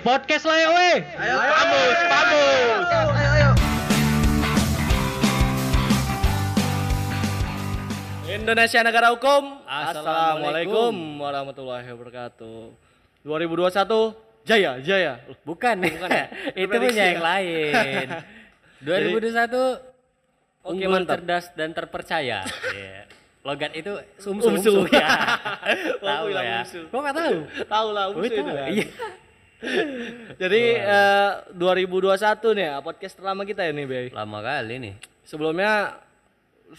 podcast lah ya weh. Ayo, Pamus, Pamus. Ayo, ayo. Indonesia negara hukum. Assalamualaikum. warahmatullahi wabarakatuh. 2021 Jaya, Jaya. Bukan, Bukan ya? itu punya ya? yang lain. 2021 Oke, mantap. cerdas dan terpercaya. Iya. Logat itu sumsu. Umsu. ya. Wah, tahu ya. umsu. Kok nggak tahu? Tahu lah, umsu itu kan. Iya. Jadi eh, 2021 nih ya, podcast pertama kita ya nih, Bay. Lama kali nih. Sebelumnya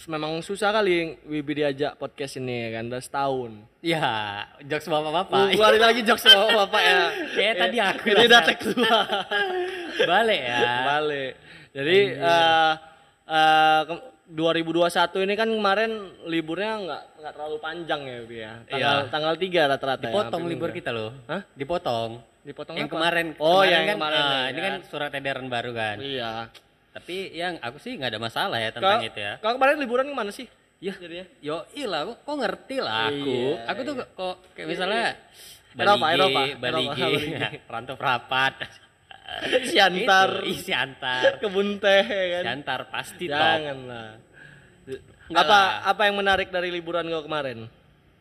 memang susah kali Wibi diajak podcast ini ya kan, udah setahun. Ya, jokes bapak-bapak. Uh, keluarin lagi jokes sama bapak ya. Kayak tadi aku Ini udah tag dua. Balik ya. Balik. Jadi eh eh, ke- 2021 ini kan kemarin liburnya nggak nggak terlalu panjang ya, Bi ya. Tanggal Iya. tanggal 3 rata-rata ya. Dipotong hampir libur minggu. kita loh. Hah? Dipotong. Dipotong yang apa? kemarin. Oh, kemarin yang kan, kemarin ah, ya, ini ya. kan surat edaran baru kan. Iya. Tapi yang aku sih nggak ada masalah ya tentang Kau- itu ya. Kau kemarin liburan ke mana sih? Ya, Jadinya. yo ilah, kok, kok ngerti lah aku. Iya, aku tuh kok kayak misalnya Eropa, Baligi, Eropa, Baligi, Eropa, Baligi. rantau rapat. Siantar. Itu, siantar. Kebun teh ya kan. Siantar pasti top. Janganlah. Enggak Apa lah. apa yang menarik dari liburan kau kemarin?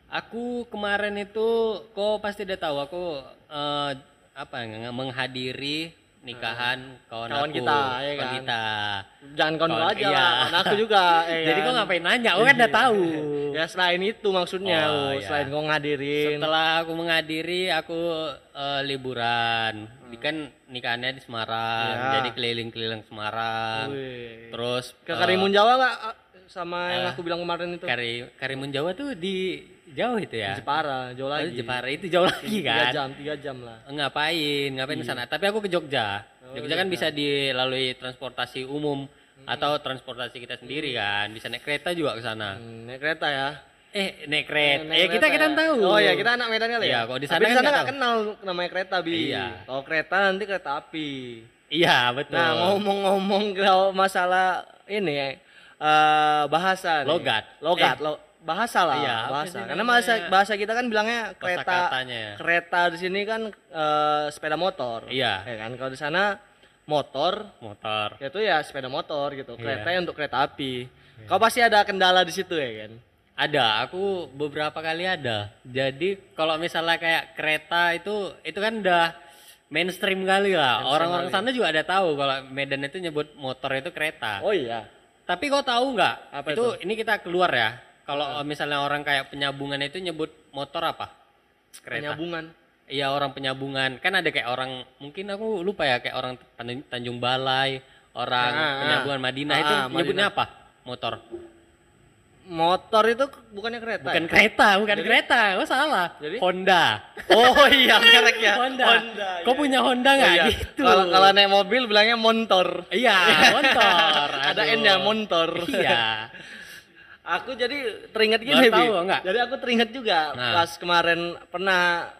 Aku kemarin itu kok pasti udah tahu aku eh, apa menghadiri nikahan kawan, Kawan aku, kita, ya kawan kan? kita. Jangan kawan kau Kawan- aja iya. lah, kawan aku juga. ya Jadi kan? kok ngapain nanya? Aku kan udah tahu. Ya selain itu maksudnya, Oh, oh, iya. selain kau ngadirin. Setelah aku menghadiri, aku eh, liburan. Di kan nikahannya di Semarang, Hmm. Iya. jadi keliling-keliling Semarang. Wih. Terus Ke eh, Karimun Jawa nggak ah, sama yang eh, aku bilang kemarin itu? Kari, Karimun Jawa tuh di jauh itu ya. Jepara, jauh Oh, lagi. Jepara itu jauh lagi Tiga kan. jam, tiga jam lah. Ngapain? Ngapain ke sana? Tapi aku ke Jogja. Oh, Jogja kan bisa dilalui transportasi umum atau transportasi kita sendiri kan. Bisa naik kereta juga ke sana. Hmm, naik kereta ya. Eh, naik kereta. Naik ya kita kita ya. tahu. Oh ya, kita anak Medan kali Iya, ya. kalau di Tapi sana di kan nggak kenal namanya kereta bi. Iya. Kalau kereta nanti kereta api. Iya, betul. Nah ngomong-ngomong kalau masalah ini eh bahasa nih. Logat. logat Eh. lo bahasa lah Iya, bahasa karena bahasa bahasa kita kan bilangnya kereta Kosakatanya ya. kereta di sini kan eh, sepeda motor Iya. ya kan kalau di sana motor Motor. itu ya sepeda motor gitu Iya. kereta ya untuk kereta api kau pasti ada kendala di situ ya kan Ada, aku beberapa kali ada. Jadi kalau misalnya kayak kereta itu itu kan udah mainstream kali lah. Orang-orang sana juga ada tahu kalau Medan itu nyebut motor itu kereta. oh iya Tapi kau tahu nggak? Apa itu, ini kita keluar ya. Kalau misalnya orang kayak penyambungan itu nyebut motor apa? Kereta. penyambungan Iya orang penyambungan. Kan ada kayak orang mungkin aku lupa ya kayak orang Tanjung, Balai, orang Ah, ah. penyambungan Madinah Ah, itu ah, nyebutnya apa? Motor. motor itu bukannya kereta Bukan ya? kereta, bukan kereta. Oh salah. Jadi? Honda. oh iya merek ya Honda. Honda Kau iya. punya Honda Oh, nggak? iya. Gitu. Kalau kalau naik mobil bilangnya montor. Iya, motor. Ada. N-nya montor. Iya. Aku jadi teringat gini, Bi. tahu, enggak? Jadi aku teringat juga Nah. pas kemarin pernah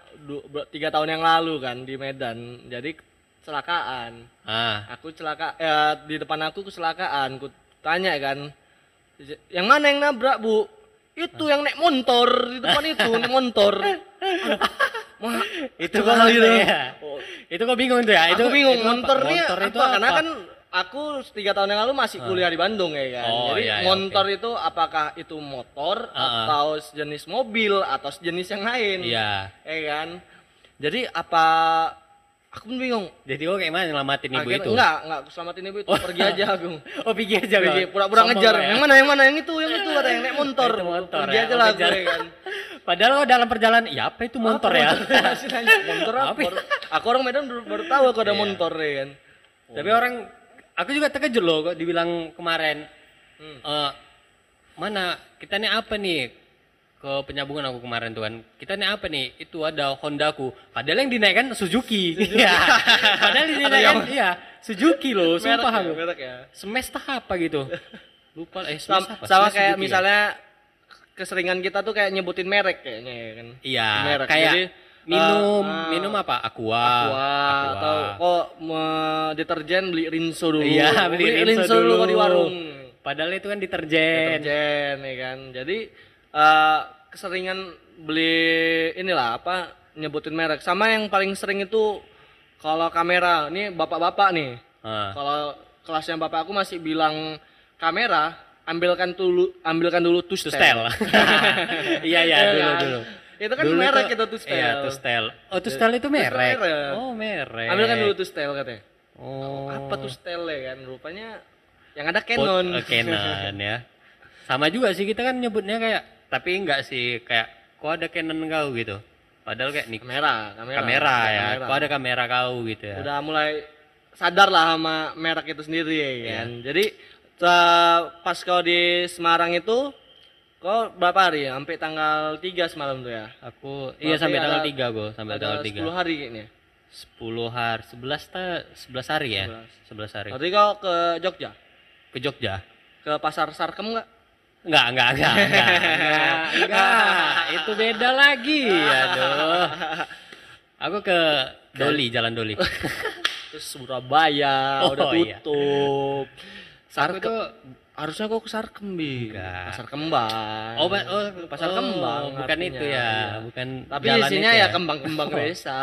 tiga tahun yang lalu kan di Medan. Jadi kecelakaan. Ah, Aku celaka ya di depan aku kecelakaan. Ku tanya kan, yang mana yang nabrak bu? Itu yang naik motor di depan itu naik motor. Wah, itu kok kok gitu. ya. Itu kok bingung tuh ya? aku itu bingung itu motor apa? itu Karena apa? kan aku tiga tahun yang lalu masih kuliah di Bandung ya kan. Oh, Jadi iya, iya, motor itu apakah itu motor Ah, ah. atau sejenis mobil atau sejenis yang lain? Iya. Ya kan. Jadi apa aku pun bingung. Jadi kok kayak mana nyelamatin ibu Akhirnya- itu? Enggak, enggak selamatin ibu itu. Pergi aja aku. Oh, pergi aja Pergi pura-pura ngejar. ya. Yang mana yang mana yang itu yang itu ada yang naik motor. Itu motor Pergi ya, aja oh, lah ya kan. Padahal kok dalam perjalanan, ya apa itu motor ya? Masih nanya, motor apa? Ya? Aku orang Medan baru, baru tahu aku ada Iya. motor ya kan. Tapi orang, aku juga terkejut loh kok dibilang kemarin, Hmm. eh, mana kita nih apa nih ke penyambungan aku kemarin tuh kan kita nih apa nih itu ada Honda ku padahal yang dinaikkan Suzuki, Iya. padahal yang dinaikkan iya Suzuki loh Merek sumpah ya, aku merek ya. semesta apa gitu lupa eh Sama, Smash apa? sama kayak Suzuki ya? misalnya keseringan kita tuh kayak nyebutin merek kayaknya ya kan. iya merek. kayak Jadi, minum eh, minum apa aqua Aqua, atau kok me- deterjen beli Rinso dulu. Iya, beli Rinso dulu di warung. padahal itu kan deterjen Deterjen ya kan. Jadi eh, keseringan beli inilah apa nyebutin merek. Sama yang paling sering itu kalau kamera ini bapak-bapak nih. Ah. Kalau kelasnya bapak aku masih bilang kamera, ambilkan dulu ambilkan dulu Tustel. tustel. Iya iya Iya dulu kan? dulu. Itu kan Dulu merek tuh- itu tustel. Iya, Tustel. Oh, Tustel itu merek. merek. Oh, merek. Ambilkan dulu tustel katanya. Oh. Apa tustel ya kan? Rupanya yang ada Pot- Canon. eh, Canon ya. Sama juga sih kita kan nyebutnya kayak tapi enggak sih kayak kok ada Canon kau gitu. Padahal kayak Nikon kamera, kamera. kamera, ya. Kamera. Kok ada kamera kau gitu ya. Udah mulai sadar lah sama merek itu sendiri ya kan. Jadi eh, pas kau di Semarang itu kau berapa hari ya? Sampai tanggal 3 semalam tuh ya? Aku iya Berarti sampai tanggal 3 gua, sampai tanggal 10 3. hari kayaknya. 10 hari, 11 ta 11 hari ya. 11 hari. Berarti kau ke Jogja? Ke Jogja. Ke pasar Sarkem enggak? Enggak, enggak, enggak, enggak, enggak, enggak. Itu beda lagi. Aduh. Aku ke Doli, Jalan Doli. Terus Surabaya Oh, udah iya. tutup. Aku Sarkem itu harusnya kau ke Sarkem bi. Enggak. Pasar Kembang. Oh, oh, pasar oh, Kembang. bukan artinya, itu ya, iya. bukan Tapi isinya itu ya kembang-kembang Oh. desa.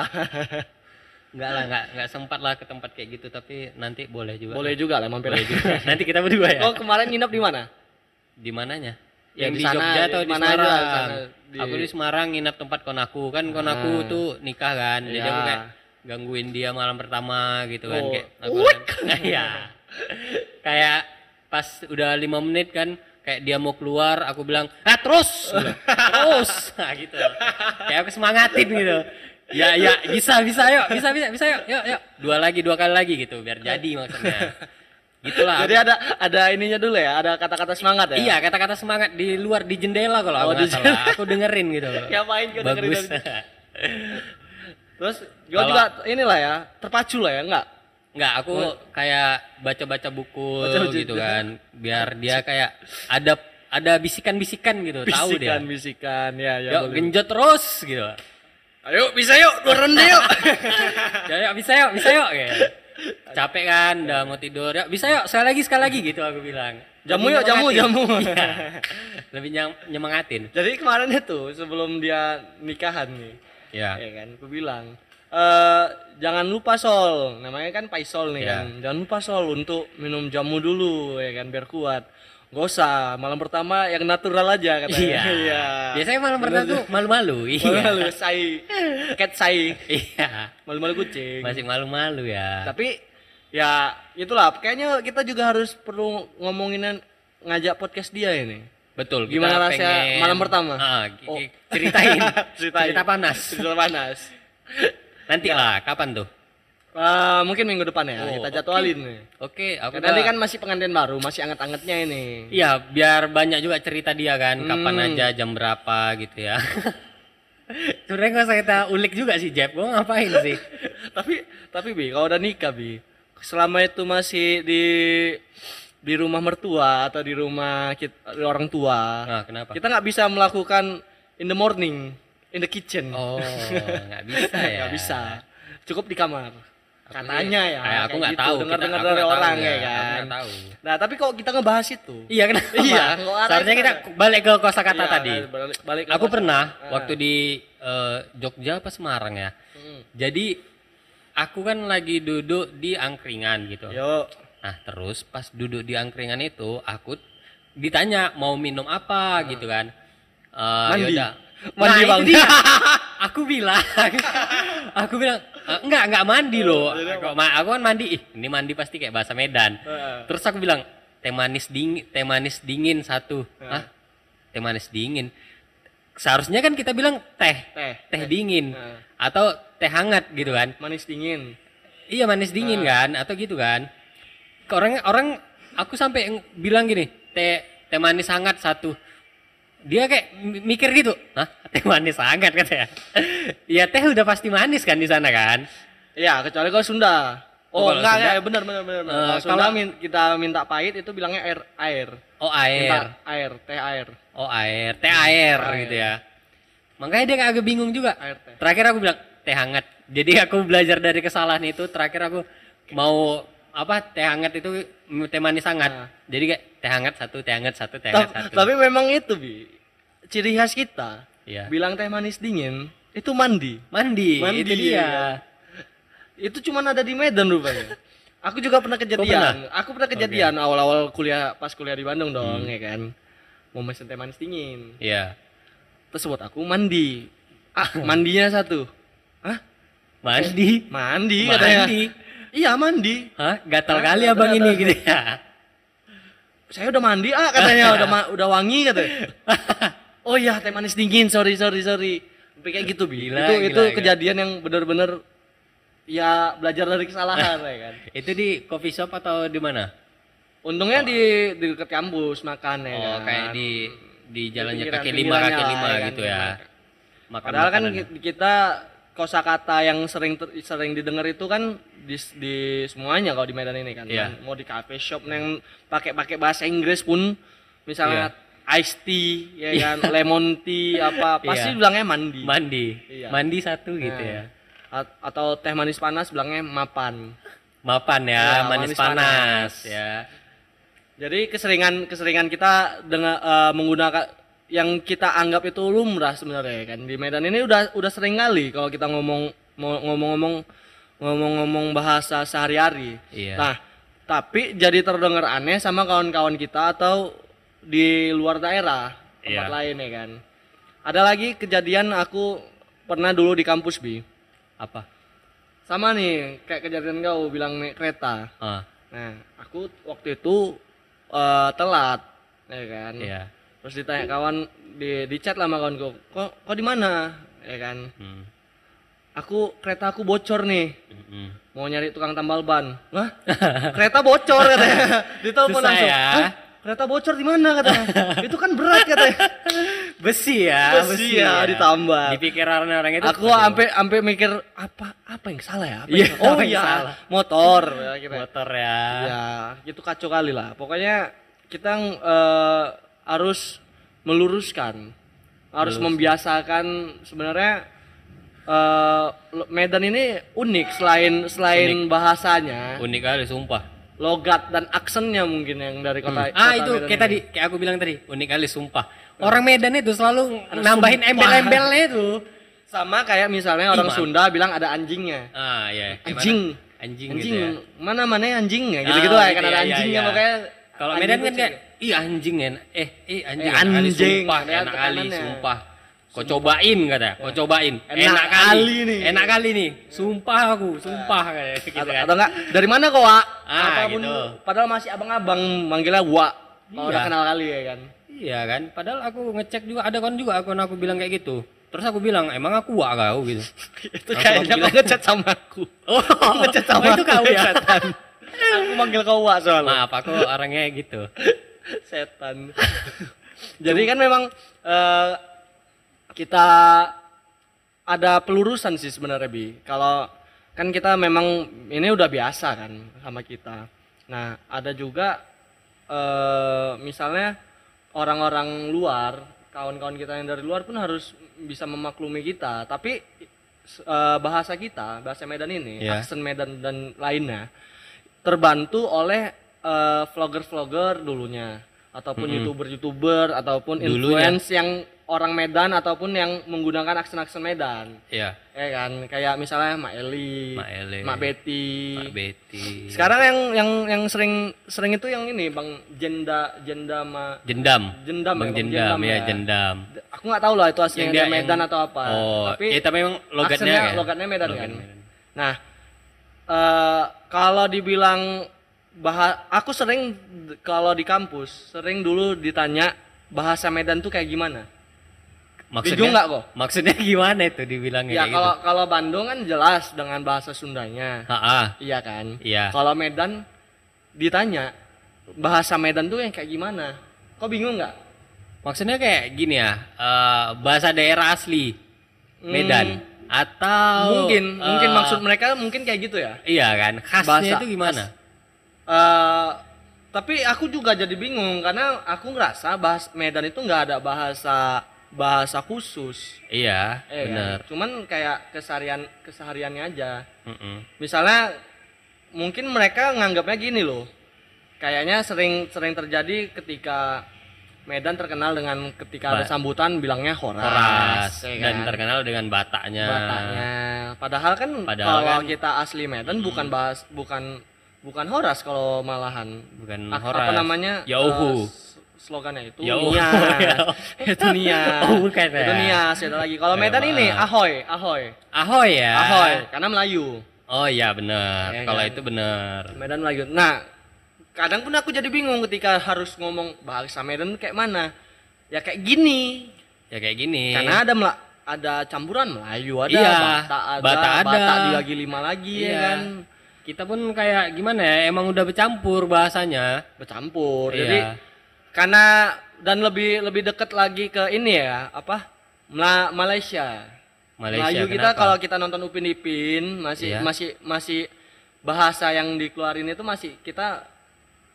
Enggak lah, enggak enggak sempat lah ke tempat kayak gitu, tapi nanti boleh juga. Boleh juga lah mampir. Boleh juga. nanti kita berdua ya. Oh kemarin nginep di mana? Di mananya? Yang Yang di di, sana, Jogja atau di di mana aja, Semarang? di sana, di- Aku di Semarang nginap tempat konaku kan konaku Ah. tuh nikah kan, jadi Iya. aku kayak gangguin dia malam pertama gitu kan Oh. kayak aku kan, iya. kayak pas udah lima menit kan kayak dia mau keluar aku bilang ah terus terus nah, gitu kayak aku semangatin gitu ya ya bisa bisa yuk bisa bisa bisa yuk yuk yuk dua lagi dua kali lagi gitu biar jadi maksudnya gitulah Jadi ada ada ininya dulu ya, ada kata-kata semangat ya. Iya kata-kata semangat di luar di jendela kalau Oh, aku salah. Aku dengerin gitu. Kau dengerin Bagus. dari- Terus gue juga inilah ya, terpacu lah ya, enggak? Nggak, aku kayak baca-baca buku Baca-baca gitu itu. kan, biar dia kayak ada ada bisikan-bisikan gitu, tahu dia. Bisikan-bisikan, ya ya. Yuk boleh. genjot terus gitu. Ayo bisa yuk, turun deh yuk. ya, yuk bisa yuk, bisa yuk. Kayak. Capek kan, udah mau tidur. Ya bisa yuk, sekali lagi, sekali lagi gitu aku bilang. Jamu Lebih yuk, jamu, jamu. Iya. Lebih nyem- nyemangatin. Jadi kemarin itu sebelum dia nikahan nih, Ya. ya kan, aku bilang eh jangan lupa sol, namanya kan Paisol nih Iya. kan, jangan lupa sol untuk minum jamu dulu ya kan biar kuat. Gak usah, malam pertama yang natural aja katanya. Iya. Iya. Biasanya malam pertama tuh malu-malu. Iya. Malu sai, cat sai, Iya. malu-malu kucing. Masih malu-malu ya. Tapi ya itulah, kayaknya kita juga harus perlu ngomongin ngajak podcast dia ini. Betul. Gimana rasanya pengen- malam pertama? Ah, Oh. ceritain. Ceritain. Cerita panas. Cerita panas. Nanti lah, kapan tuh? Eh, mungkin minggu depan ya, Oh, kita oke. jadwalin. Oke, aku Karena ini udah- kan masih pengantin baru, masih anget-angetnya ini. Iya, biar banyak juga cerita dia kan, kapan Hmm. aja, jam berapa gitu ya. Sebenarnya kalau saya kita ulik juga sih, Jeb. Gue ngapain sih? tapi tapi bi, kalau udah nikah bi, selama itu masih di di rumah mertua atau di rumah kita, orang tua, Nah, kenapa? kita nggak bisa melakukan in the morning, in the kitchen. Oh, nggak bisa ya? Nggak bisa. Cukup di kamar. Aku Katanya sih- ya. kayak aku nggak gitu, tahu. Dengar-dengar Kita- aku dari orang ya, ya aku kan. tahu. Nah, tapi kok kita ngebahas itu? Iya, kenapa? Iya, arah Seharusnya kita balik ke kosakata Iya, tadi. balik- balik ke Aku kosa- pernah Ah. waktu di eh, Jogja apa Semarang ya. Hmm. Jadi aku kan lagi duduk di angkringan gitu. Yuk. Nah, terus pas duduk di angkringan itu aku ditanya mau minum apa gitu kan. Eh, Mandi. yaudah. Mandi, nah, Bang. dia. aku bilang aku bilang "Eh, enggak enggak mandi loh. Aku, ma- aku kan mandi. Ih, ini mandi pasti kayak bahasa Medan. Terus aku bilang teh manis dingin, teh manis dingin satu. Hah? Teh manis dingin. Seharusnya kan kita bilang teh, Teh. teh dingin atau teh hangat gitu kan. Manis dingin. Iya manis dingin kan atau gitu kan. Orang orang aku sampai ng- bilang gini, teh teh manis hangat satu. Dia kayak mi- mikir gitu, Hah? Teh manis hangat katanya. Iya teh udah pasti manis kan di sana kan. Iya, kecuali kalau Sunda. Oh, Oh, enggak, Sunda? enggak, benar benar benar. benar. Eh, kalau Sunda min- kita minta pahit itu bilangnya air air. Oh Minta air. air, teh air. Oh air, teh air Air. gitu ya. Makanya dia agak bingung juga. Air teh. Terakhir aku bilang teh hangat. Jadi aku belajar dari kesalahan itu. Terakhir aku mau apa teh hangat itu teh manis hangat. Nah. Jadi kayak teh hangat satu, teh hangat satu, teh Ta- hangat satu. Tapi memang itu, Bi. Ciri khas kita. Iya. Bilang teh manis dingin itu mandi. Mandi, Mandi, itu dia. ya. Itu cuma ada di Medan rupanya. Aku juga pernah kejadian. Aku pernah kejadian awal-awal kuliah pas kuliah di Bandung dong, Hmm. ya kan. Mau mesen teh manis dingin. Iya. Terus buat aku mandi. Ah, mandinya satu. Hah? Mandi. Mandi katanya. Mandi. Iya, mandi. Hah? Gatal kali abang Gatal. ini gitu ya. Saya udah mandi ah katanya, udah ma- udah wangi katanya. oh iya, teh manis dingin. Sorry, sorry, sorry. Sampai kayak gitu, Bi. Gila, itu gila, itu gila. kejadian yang benar-benar ya belajar dari kesalahan ya kan. Itu di coffee shop atau di mana? Untungnya di di dekat kampus makan ya Oh, kan. kayak di di jalannya kaki lima kaki lima ya gitu kan. ya. Makan Padahal kan kita kosakata yang sering ter- sering didengar itu kan di, di semuanya kalau di Medan ini kan. Iya. Mau di cafe shop yang pakai-pakai bahasa Inggris pun misalnya iced tea ya kan, lemon tea apa pasti Iya. bilangnya mandi. mandi. Iya. Mandi satu gitu Nah. ya. A- atau teh manis panas bilangnya mapan. Mapan ya, Iya, manis, manis panas, panas. ya. Jadi keseringan keseringan kita dengan eh, menggunakan yang kita anggap itu lumrah sebenarnya kan di Medan ini udah udah sering kali kalau kita ngomong ngomong-ngomong ngomong-ngomong bahasa sehari-hari. Iya. Nah, tapi jadi terdengar aneh sama kawan-kawan kita atau di luar daerah tempat Iya. lain ya kan. Ada lagi kejadian aku pernah dulu di kampus bi. Apa? Sama nih kayak kejadian kau bilang naik kereta. Ah, Nah, aku waktu itu eh, telat, ya kan. iya. Terus ditanya kawan di di chat lah sama kawanku, kok kok di mana, ya kan. Hmm. Aku kereta aku bocor nih, Mm-mm. mau nyari tukang tambal ban. Hah? kereta bocor katanya. Ditelepon langsung. ya. "Hah? Kereta bocor di mana katanya? itu kan berat katanya. Besi ya, Besi ya, ditambah. Di pikiran orang itu. aku sampai sampai mikir apa apa yang salah ya? Apa Iya, yang- oh apa yang iya, salah? motor ya kira. motor ya. Ya, itu kacau kali lah. Pokoknya kita eh, harus meluruskan, harus membiasakan sebenarnya eh, lo- Medan ini unik selain selain bahasanya, Unik kali sumpah. logat dan aksennya mungkin yang dari kota. ah kota itu Medan kayak ini. tadi kayak aku bilang tadi unik kali sumpah. Orang Medan itu selalu nambahin sumpah. embel-embelnya itu. Sama kayak misalnya orang Iman. Sunda bilang ada anjingnya. Ah iya. Kayak Anjing. mana? Anjing, Anjing, gitu ya. mana mana anjing ya gitu-gitu Ah, lah gitu kan ada ya, iya, anjingnya iya. pokoknya. Kalau anjing Medan kan kayak ih anjing en eh eh anjing Eh, enak kali anjing. sumpah Lihat enak kali sumpah. Kau cobain kata kau cobain. Enak kali nih. enak kali nih sumpah aku sumpah kayak gitu atau, kan atau enggak? Dari mana kok Wak? Ah, Apa pun gitu. padahal masih abang-abang manggilnya Wak. Kalau Iya. udah kenal kali ya kan? Iya kan? Padahal aku ngecek juga ada kan juga akun aku bilang kayak gitu. Terus aku bilang emang aku wak kau gitu. Itu kayaknya aku kau ngechat sama aku. Oh ngechat sama oh, itu aku, kau ya aku manggil kau Wak soalnya. Maaf aku orangnya gitu setan. Jadi kan memang eh, kita ada pelurusan sih sebenarnya bi. Kalau kan kita memang ini udah biasa kan sama kita. Nah ada juga eh, misalnya orang-orang luar kawan-kawan kita yang dari luar pun harus bisa memaklumi kita. Tapi eh, bahasa kita bahasa Medan ini Iya. aksen Medan dan lainnya terbantu oleh eh, vlogger-vlogger dulunya ataupun youtuber-youtuber ataupun Dulunya. influence yang orang Medan ataupun yang menggunakan aksen-aksen Medan iya ya kan kayak misalnya Mak Eli, Mak Eli, Mak Betty. Pak Betty Sekarang yang yang yang sering sering itu yang ini Bang Jenda Jenda Ma jendam Jendam bang ya, Bang jendam, Jendam ya ya. jendam Aku nggak tahu lah itu aslinya Medan yang- atau apa. oh tapi iya tapi memang logatnya aksennya kan? logatnya Medan Logat kan. Medan. Nah, eh kalau dibilang bahasa aku sering kalau di kampus sering dulu ditanya bahasa Medan tuh kayak gimana? maksudnya nggak kok? maksudnya gimana itu dibilangnya Ya kalau gitu kalau Bandung kan jelas dengan bahasa Sundanya. Ah, ah, Iya kan? iya Kalau Medan ditanya bahasa Medan tuh yang kayak gimana? Kok bingung nggak? maksudnya kayak gini ya eh, bahasa daerah asli Medan atau mungkin mungkin eh, maksud mereka mungkin kayak gitu ya. iya kan khasnya Bahasa- itu gimana Eh, tapi aku juga jadi bingung karena aku ngerasa bahas Medan itu nggak ada bahasa bahasa khusus. iya Eh, bener kan? Cuman kayak keseharian kesehariannya aja. Mm-mm. Misalnya mungkin mereka nganggapnya gini loh. Kayaknya sering sering terjadi ketika Medan terkenal dengan ketika ada Ba- sambutan bilangnya horas, Horas ya dan kan? terkenal dengan bataknya. Bataknya. Padahal kan Padahal kalau kan- kita asli Medan bukan bahas bukan bukan horas kalau malahan. Bukan A- horas. Apa namanya? Yauhu. s- slogannya itu Yauhu. nias. itu nias. Oh, bukan ya. Itu nias ada lagi. Kalau Ya, Medan ini ahoy, ahoy. Ahoy ya. Ahoy karena Melayu. Oh iya benar. Ya Kalau kan? itu benar. Medan Melayu. Nah, kadang pun aku jadi bingung ketika harus ngomong bahasa Medan kayak mana. Ya kayak gini. Ya kayak gini. Karena ada Mela- ada campuran Melayu, ada Iya, Batak ada, Batak ada. Batak di lagi lima lagi ya Iya. kan. Kita pun kayak gimana ya? Emang udah bercampur bahasanya. Bercampur. Iya. Jadi karena dan lebih lebih dekat lagi ke ini ya, apa? Mela- Malaysia. Malaysia. Melayu kita kalau kita nonton Upin Ipin masih Iya. masih masih bahasa yang dikeluarin itu masih kita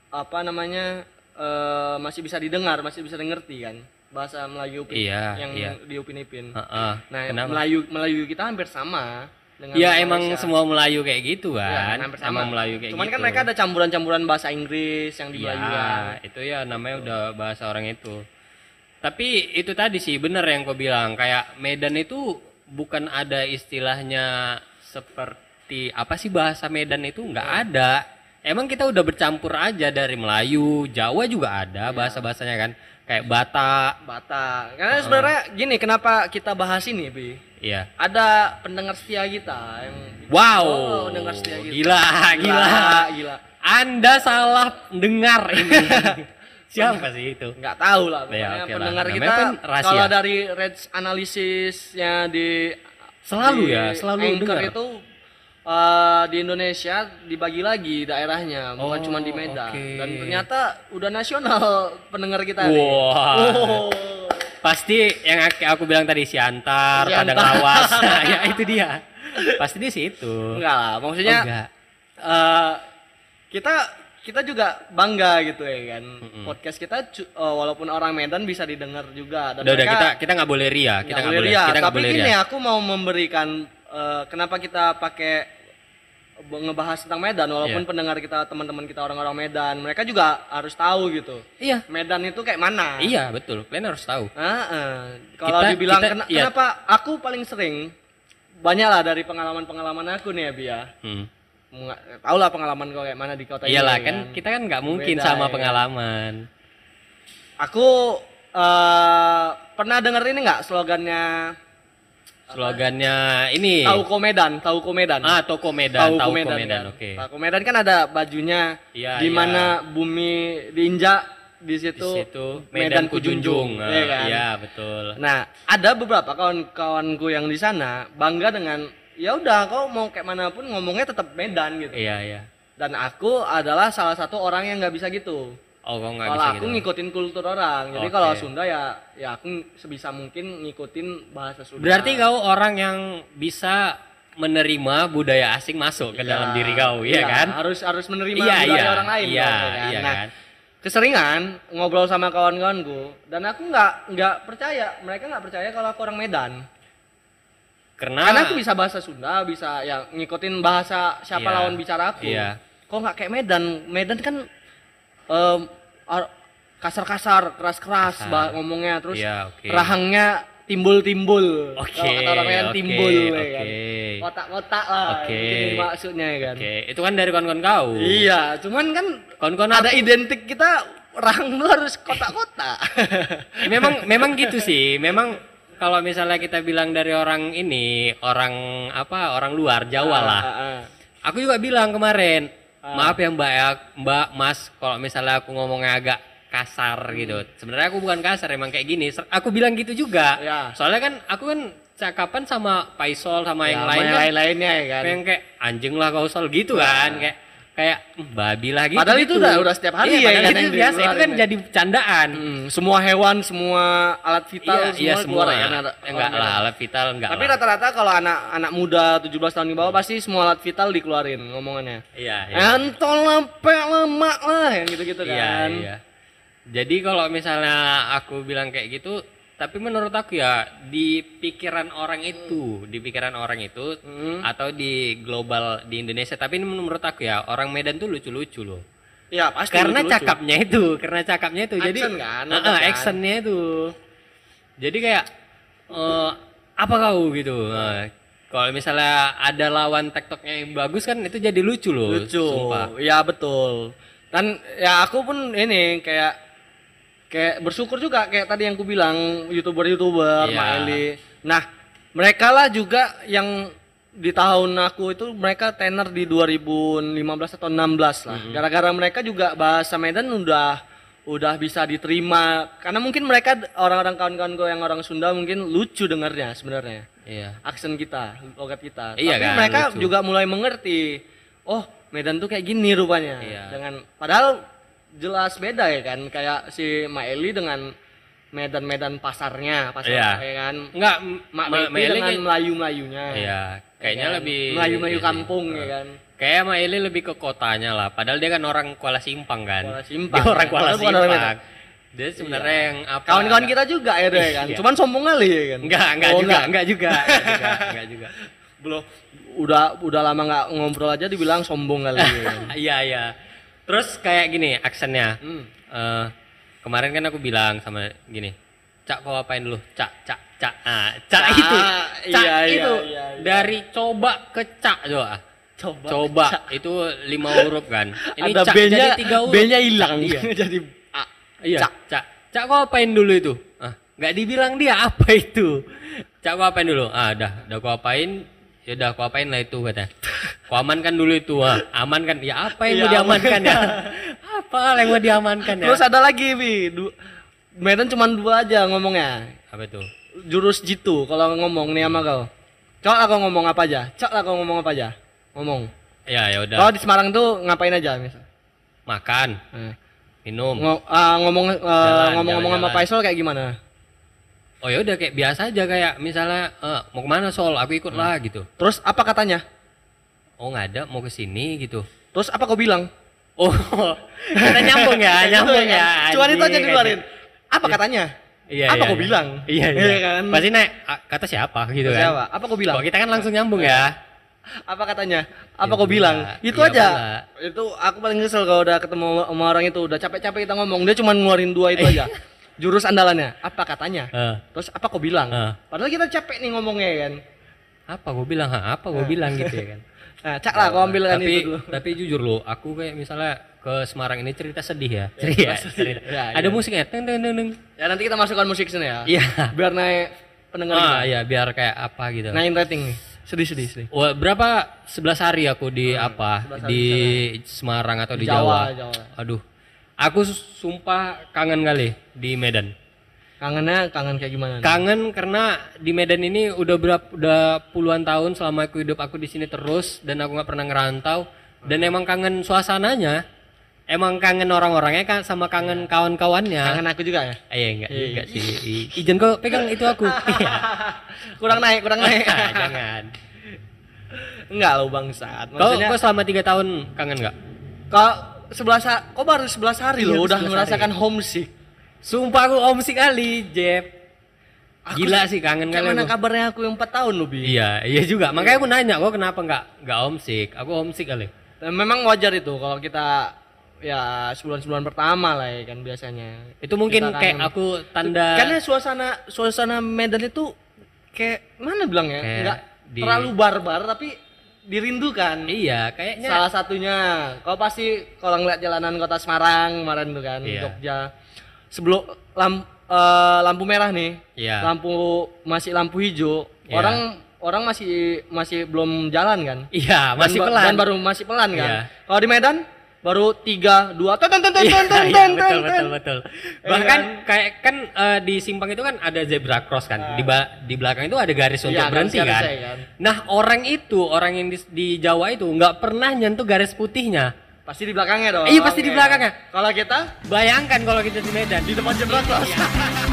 apa namanya eh, masih bisa didengar, masih bisa dengerti kan bahasa Melayu Upin Iya, yang iya. di Upin Ipin. Heeh. Nah, Kenapa? Melayu Melayu kita hampir sama dengan Ya emang Malaysia. semua Melayu kayak gitu Iya, kan. hampir sama. Emang Melayu kayak Cuman gitu. kan mereka ada campuran-campuran bahasa Inggris yang di Iya, Melayu kan. itu ya namanya udah bahasa orang itu. Tapi itu tadi sih bener yang kau bilang kayak Medan itu bukan ada istilahnya seperti apa sih bahasa Medan itu nggak Iya. ada. Emang kita udah bercampur aja dari Melayu, Jawa juga ada Iya. bahasa-bahasanya kan. Kayak Batak, Batak. Karena sebenarnya gini, kenapa kita bahas ini, Bi? iya. Ada pendengar setia kita yang Wow. Oh, pendengar setia kita. Gila, gila. gila. Anda salah dengar ini. Siapa sih itu? nggak tahu lah Ya, pokoknya lah. pendengar Namanya kita kalau dari rate analisisnya di Selalu di ya, selalu dengar. itu eh, di Indonesia dibagi lagi daerahnya bukan Oh, cuma di Medan oke. dan ternyata udah nasional pendengar kita nih. Wah. Oh. Pasti yang aku, bilang tadi Siantar, Siantar. Padang Lawas. ya itu dia. Pasti di situ. enggak lah Oh, maksudnya enggak. eh, kita kita juga bangga gitu ya kan Mm-mm. podcast kita eh, walaupun orang Medan bisa didengar juga dan Udah, udah mereka kita kita nggak boleh ria, kita nggak boleh, ria. kita tapi boleh ria. aku mau memberikan eh, kenapa kita pakai ngebahas tentang Medan walaupun Iya. pendengar kita teman-teman kita orang-orang Medan mereka juga harus tahu gitu Iya, Medan itu kayak mana iya betul. Kalian harus tahu. Ah, ah. kalau dibilang kita- kena- iya. kenapa aku paling sering banyak lah dari pengalaman-pengalaman aku nih ya Bia Hmm. tahu lah pengalaman kau kayak mana di kota Iyalah ini kan kita kan nggak mungkin Beda, sama ya. pengalaman. aku eh, pernah denger ini nggak slogannya Slogannya ini. tahu Komedan tahu Komedan Ah, toko Medan, tahu Medan, kan? oke. Tahu Medan kan ada bajunya Iya, di iya. mana bumi diinjak di Di situ, situ Medan Kujunjung. iya Ah, kan? Iya, betul. Nah, ada beberapa kawan-kawanku yang di sana bangga dengan ya udah kau mau kayak mana pun ngomongnya tetap Medan gitu. Iya, iya. Dan aku adalah salah satu orang yang nggak bisa gitu. Oh, nggak Kalau aku gitu. ngikutin kultur orang. Jadi Oke. kalau Sunda ya ya aku sebisa mungkin ngikutin bahasa Sunda. Berarti kau orang yang bisa menerima budaya asing masuk ke Iya, dalam diri kau, iya, kan? Harus harus menerima Iya, budaya iya. orang lain Iya, ya kan? iya Nah, kan? keseringan ngobrol sama kawan-kawanku dan aku nggak nggak percaya mereka nggak percaya kalau aku orang Medan Karena, karena aku bisa bahasa Sunda bisa ya ngikutin bahasa siapa Iya, lawan bicara aku iya. kok nggak kayak Medan Medan kan ar- kasar-kasar keras-keras bah- ngomongnya terus Iya, oke. rahangnya timbul-timbul Oke, Kalau kata orang Medan oke, timbul ya kan kotak-kotak lah Oke. ini maksudnya ya kan Oke, itu kan dari kawan-kawan kau. iya cuman kan Kawan-kawan ada aku- identik kita rahang lu harus kotak-kotak memang memang gitu sih. Memang kalau misalnya kita bilang dari orang ini, orang apa? Orang luar Jawa lah. Ah, ah, ah. Aku juga bilang kemarin, Ah. maaf ya Mbak ya, Mbak Mas, kalau misalnya aku ngomongnya agak kasar gitu. Sebenarnya aku bukan kasar, emang kayak gini. Aku bilang gitu juga. Ya. Soalnya kan aku kan cakapan sama Paisol sama yang Ya, lain sama yang kan, lain-lainnya ya kan yang kayak anjing lah kau sol gitu kan, kayak kayak "Hmm, babi lah gitu. Padahal itu gitu. udah- udah setiap hari Iya, ya itu biasa, itu kan ya. jadi candaan. Hmm, semua hewan, semua alat vital, Iya, iya semua, semua. keluar ya enggak orang lah, ada. alat vital enggak Tapi lah. rata-rata kalau anak anak muda 17 tahun di bawah pasti semua alat vital dikeluarin ngomongannya. Iya, iya. Entol lempe lemak lah yang gitu-gitu Iya, kan. iya. Jadi kalau misalnya aku bilang kayak gitu, tapi menurut aku ya di pikiran orang itu, di pikiran orang itu Hmm. atau di global di Indonesia, tapi ini menurut aku ya orang Medan tuh lucu-lucu loh. Ya pasti karena lucu-lucu. cakapnya itu karena cakapnya itu jadi Action kan, Ah, ah, otot kan. actionnya itu jadi kayak eh, apa kau gitu Nah, kalau misalnya ada lawan tektoknya yang bagus kan itu jadi lucu loh lucu sumpah ya betul dan ya aku pun ini kayak kayak bersyukur juga kayak tadi yang ku bilang youtuber youtuber Iya. Mbak Eli nah mereka lah juga yang di tahun aku itu mereka tenar di 2015 atau 16 lah gara-gara mereka juga bahasa Medan udah udah bisa diterima karena mungkin mereka orang-orang kawan-kawan gue yang orang Sunda mungkin lucu dengarnya sebenarnya iya aksen kita, logat kita. Iya Tapi kan, mereka lucu. juga mulai mengerti. Oh, Medan tuh kayak gini rupanya. Iya. Dengan padahal jelas beda ya kan, kayak si Maeli dengan Medan-Medan pasarnya, pasar Iya. ya kan. enggak Mak Ma- Maeli dengan kayak- Melayu-melayunya. iya kayaknya kan? lebih Melayu-Melayu iya kampung ya kan. Kayak Maeli lebih ke kotanya lah, padahal dia kan orang Kuala Simpang kan. Kuala Simpang, Dia orang? Kuala bukan orang Simpang. Dia sebenarnya yang apa? Kawan-kawan kita juga ya deh kan. Iya. Cuman sombong kali ya kan. enggak, enggak Oh, juga, enggak juga, enggak juga, enggak juga. Belum udah udah lama nggak ngobrol aja dibilang sombong kali ya kan. Iya, iya. Terus kayak gini aksennya. Hmm. Eh, kemarin kan aku bilang sama gini, Cak kau apain dulu? Cak, cak, cak. Ah, cak Cak, itu. Cak iya, iya, itu iya, iya. dari coba ke cak coba. Coba. Coba itu lima huruf kan. Ini Ada cak B-nya, jadi tiga huruf. B-nya hilang. Iya. jadi A. Iya. Cak. Cak. Cak kau apain dulu itu? Ah, nggak dibilang dia apa itu. Cak kau apain dulu? Ah, dah, dah kau apain? Ya udah kau apain lah itu kata. Kau amankan dulu itu. Ah, amankan. Ya apa yang Ya, mau diamankan ya? apa yang mau diamankan ya? Terus ada lagi, Bi. Du Medan cuma dua aja ngomongnya. apa itu? Jurus jitu kalau ngomong nih sama kau. Cok lah kau ngomong apa aja. Cok lah kau ngomong apa aja. Ngomong. Ya, ya udah. Kalau di Semarang tuh ngapain aja misal? Makan, Nah, minum. ngo- ah, ngomong eh, Jalan, ngomong-ngomong sama jalan-jalan. Faisal kayak gimana? Oh ya udah kayak biasa aja kayak misalnya eh, mau ke mana Sol, aku ikut lah gitu. Terus apa katanya? Oh nggak ada, mau ke sini gitu. Terus apa kau bilang? Oh, kita nyambung ya, nyambung ya. Cuma itu aja dikeluarin. Apa katanya? Iya, apa iya, kau iya. bilang? Iya, iya. Iya kan? Pasti naik "Ah, kata siapa gitu Kata kan. siapa? Apa kau bilang? Kalau kita kan langsung nyambung ya. Apa katanya? Apa Ya kau bilang? Itu iya aja. pula. Itu aku paling kesel kalau udah ketemu sama orang itu udah capek-capek kita ngomong dia cuma ngeluarin dua itu aja. Jurus andalannya. Apa katanya? Eh, Terus apa kau bilang? Eh. Padahal kita capek nih ngomongnya ya kan. apa gue bilang? Ha, apa gue bilang gitu ya kan. Nah, cak lah kau ambil kan tapi itu dulu. tapi jujur loh, aku kayak misalnya ke Semarang ini cerita sedih ya. Cerita, cerita. Ya, Ada iya. musiknya. Teng teng teng. Ya nanti kita masukkan musik sini ya. Iya. Biar naik pendengar Ah, iya biar kayak apa gitu. Naikin rating nih. Sedih sedih sedih. Wah, berapa 11 hari aku di apa? 11 hari Di Semarang atau di, Di Jawa. Jawa, Jawa. Aduh. Aku sumpah kangen kali di Medan. Kangennya kangen kayak gimana? nih? Kangen karena di Medan ini udah berapa udah puluhan tahun selama aku hidup aku di sini terus dan aku nggak pernah ngerantau dan emang kangen suasananya. Emang kangen orang-orangnya kan sama kangen kawan-kawannya. Kangen aku juga ya. Eh, iya enggak Iya. juga sih. I- Ijen kok pegang itu aku. Iya. kurang naik, kurang naik. Jangan. Enggak lo bangsat. Kau, Maksudnya kau selama tiga tahun kangen nggak? kau sebelas kau baru 11 hari Iya, lo udah 11 merasakan homesick. Sumpah aku homesick kali, Jeb. Aku Gila sih kangen kali mana aku. kabarnya aku yang 4 tahun lo, Bi? Iya, iya juga. Makanya aku nanya, kok kenapa nggak nggak homesick? Aku homesick kali. Dan memang wajar itu kalau kita ya sebulan-sebulan pertama lah ya kan biasanya. Itu mungkin kayak aku tanda Karena suasana suasana Medan itu kayak mana bilang ya? Enggak di- terlalu barbar tapi dirindukan. Iya, kayaknya Salah satunya, kau pasti kalau ngeliat jalanan kota Semarang kemarin tuh kan, Iya. Jogja. Sebelum lam- eh, lampu merah nih, Iya. lampu masih lampu hijau, Iya. orang orang masih masih belum jalan kan? Iya, masih dan, pelan. Dan baru masih pelan kan? Iya. Kalau di Medan baru tiga dua ton ton ton ton Iya, ton ton iya, ton betul, ton, betul, ton. betul. Iya Bahkan kan? kayak kan eh, di simpang itu kan ada zebra cross kan. Di ba- di belakang itu ada garis untuk Iya, berhenti kan. kan. Nah, orang itu, orang yang di, di Jawa itu nggak pernah nyentuh garis putihnya. Pasti di belakangnya dong. Iya, pasti di Oke. belakangnya. Kalau kita Bayangkan kalau kita di Medan. di depan jembatan. Iya.